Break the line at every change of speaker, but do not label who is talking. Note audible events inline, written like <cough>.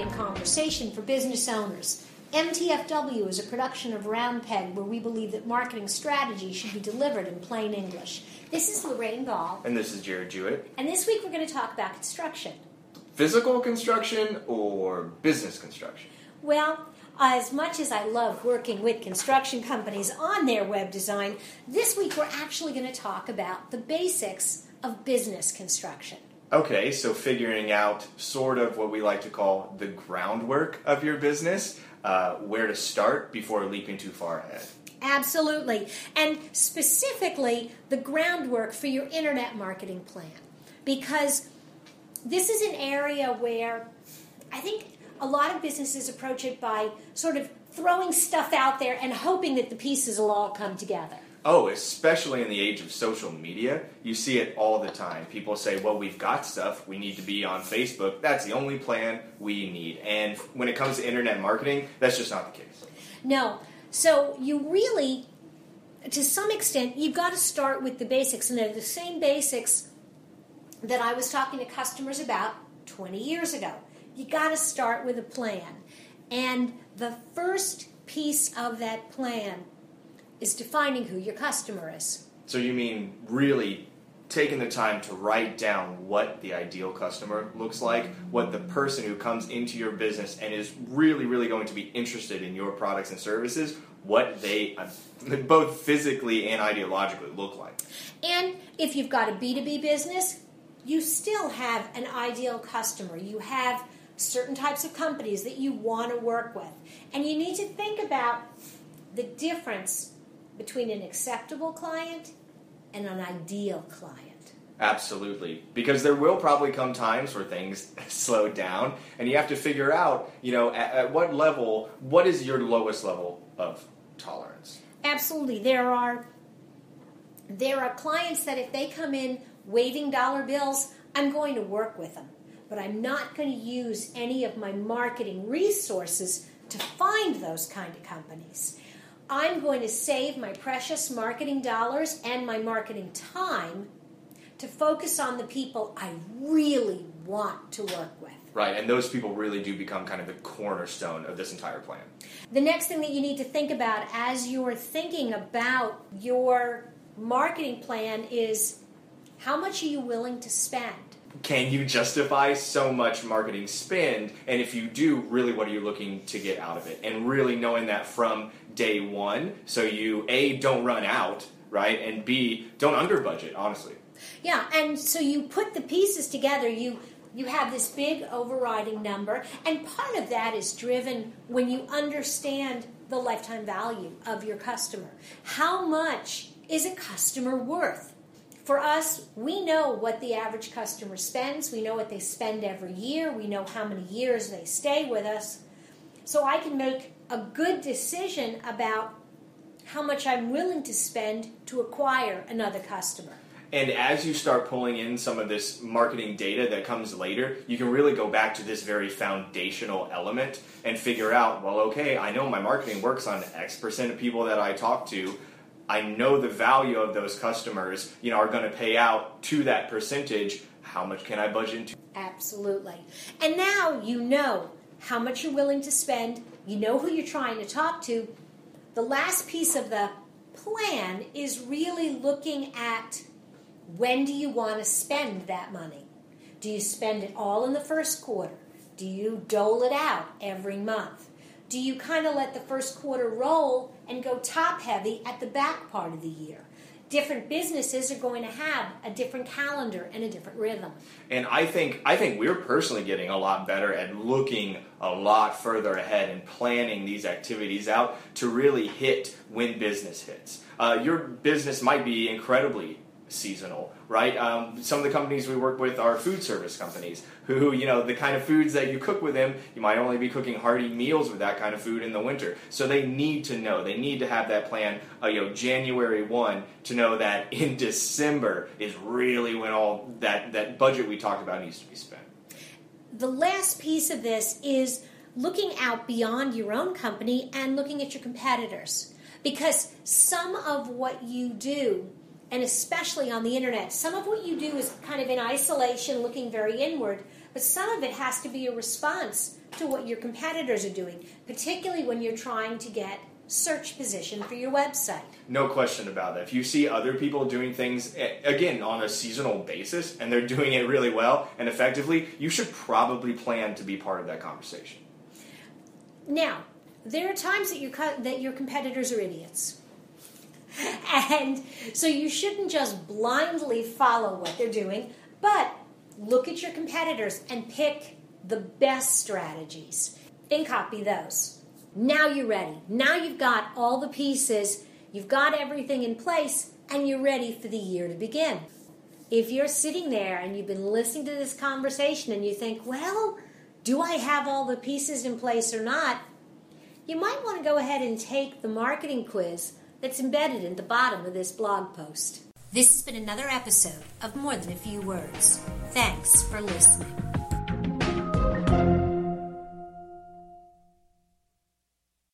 marketing conversation for business owners. MTFW is a production of Round Peg where we believe that marketing strategy should be delivered in plain English. This is Lorraine Ball,
And this is Jared Jewett.
and this week we're going to talk about construction.
Physical construction or business construction?
Well, as much as I love working with construction companies on their web design, this week we're actually going to talk about the basics of business construction.
Okay, so figuring out sort of what we like to call the groundwork of your business, uh, where to start before leaping too far ahead.
Absolutely. And specifically, the groundwork for your internet marketing plan. Because this is an area where I think a lot of businesses approach it by sort of throwing stuff out there and hoping that the pieces will all come together.
Oh, especially in the age of social media, you see it all the time. People say, well, we've got stuff, we need to be on Facebook. That's the only plan we need. And when it comes to internet marketing, that's just not the case.
No. So you really, to some extent, you've got to start with the basics, and they're the same basics that I was talking to customers about 20 years ago. You got to start with a plan. And the first piece of that plan is defining who your customer is.
So you mean really taking the time to write down what the ideal customer looks like, what the person who comes into your business and is really, really going to be interested in your products and services, what they <laughs> both physically and ideologically look like.
And if you've got a B2B business, you still have an ideal customer. You have certain types of companies that you want to work with. And you need to think about the difference between an acceptable client and an ideal client.
Absolutely. Because there will probably come times where things <laughs> slow down and you have to figure out, you know, at, at what level, what is your lowest level of tolerance?
Absolutely. There are there are clients that if they come in waving dollar bills, I'm going to work with them. But I'm not going to use any of my marketing resources to find those kind of companies. I'm going to save my precious marketing dollars and my marketing time to focus on the people I really want to work with.
Right, and those people really do become kind of the cornerstone of this entire plan.
The next thing that you need to think about as you're thinking about your marketing plan is how much are you willing to spend?
Can you justify so much marketing spend? And if you do, really, what are you looking to get out of it? And really knowing that from day one, so you A, don't run out, right? And B, don't under budget, honestly.
Yeah, and so you put the pieces together, you you have this big overriding number, and part of that is driven when you understand the lifetime value of your customer. How much is a customer worth? For us, we know what the average customer spends. We know what they spend every year. We know how many years they stay with us. So I can make a good decision about how much I'm willing to spend to acquire another customer.
And as you start pulling in some of this marketing data that comes later, you can really go back to this very foundational element and figure out, well, okay, I know my marketing works on X percent of people that I talk to. I know the value of those customers, you know, are going to pay out to that percentage. How much can I budget into?
Absolutely. And now you know how much you're willing to spend, you know who you're trying to talk to. The last piece of the plan is really looking at when do you want to spend that money? Do you spend it all in the first quarter? Do you dole it out every month? Do you kind of let the first quarter roll and go top heavy at the back part of the year? Different businesses are going to have a different calendar and a different rhythm.
And I think I think we're personally getting a lot better at looking a lot further ahead and planning these activities out to really hit when business hits. Uh, your business might be incredibly seasonal, right? Um, some of the companies we work with are food service companies who, you know, the kind of foods that you cook with them, you might only be cooking hearty meals with that kind of food in the winter. So they need to know, they need to have that plan, uh, you know, January 1 to know that in December is really when all that, that budget we talked about needs to be spent.
The last piece of this is looking out beyond your own company and looking at your competitors. Because some of what you do and especially on the internet. Some of what you do is kind of in isolation, looking very inward, but some of it has to be a response to what your competitors are doing, particularly when you're trying to get search position for your website.
No question about that. If you see other people doing things, again, on a seasonal basis, and they're doing it really well and effectively, you should probably plan to be part of that conversation.
Now, there are times that your, that your competitors are idiots. <laughs> And so you shouldn't just blindly follow what they're doing, but look at your competitors and pick the best strategies and copy those. Now you're ready. Now you've got all the pieces, you've got everything in place, and you're ready for the year to begin. If you're sitting there and you've been listening to this conversation and you think, well, do I have all the pieces in place or not? You might want to go ahead and take the marketing quiz that's embedded in the bottom of this blog post. This has been another episode of More Than a Few Words. Thanks for listening.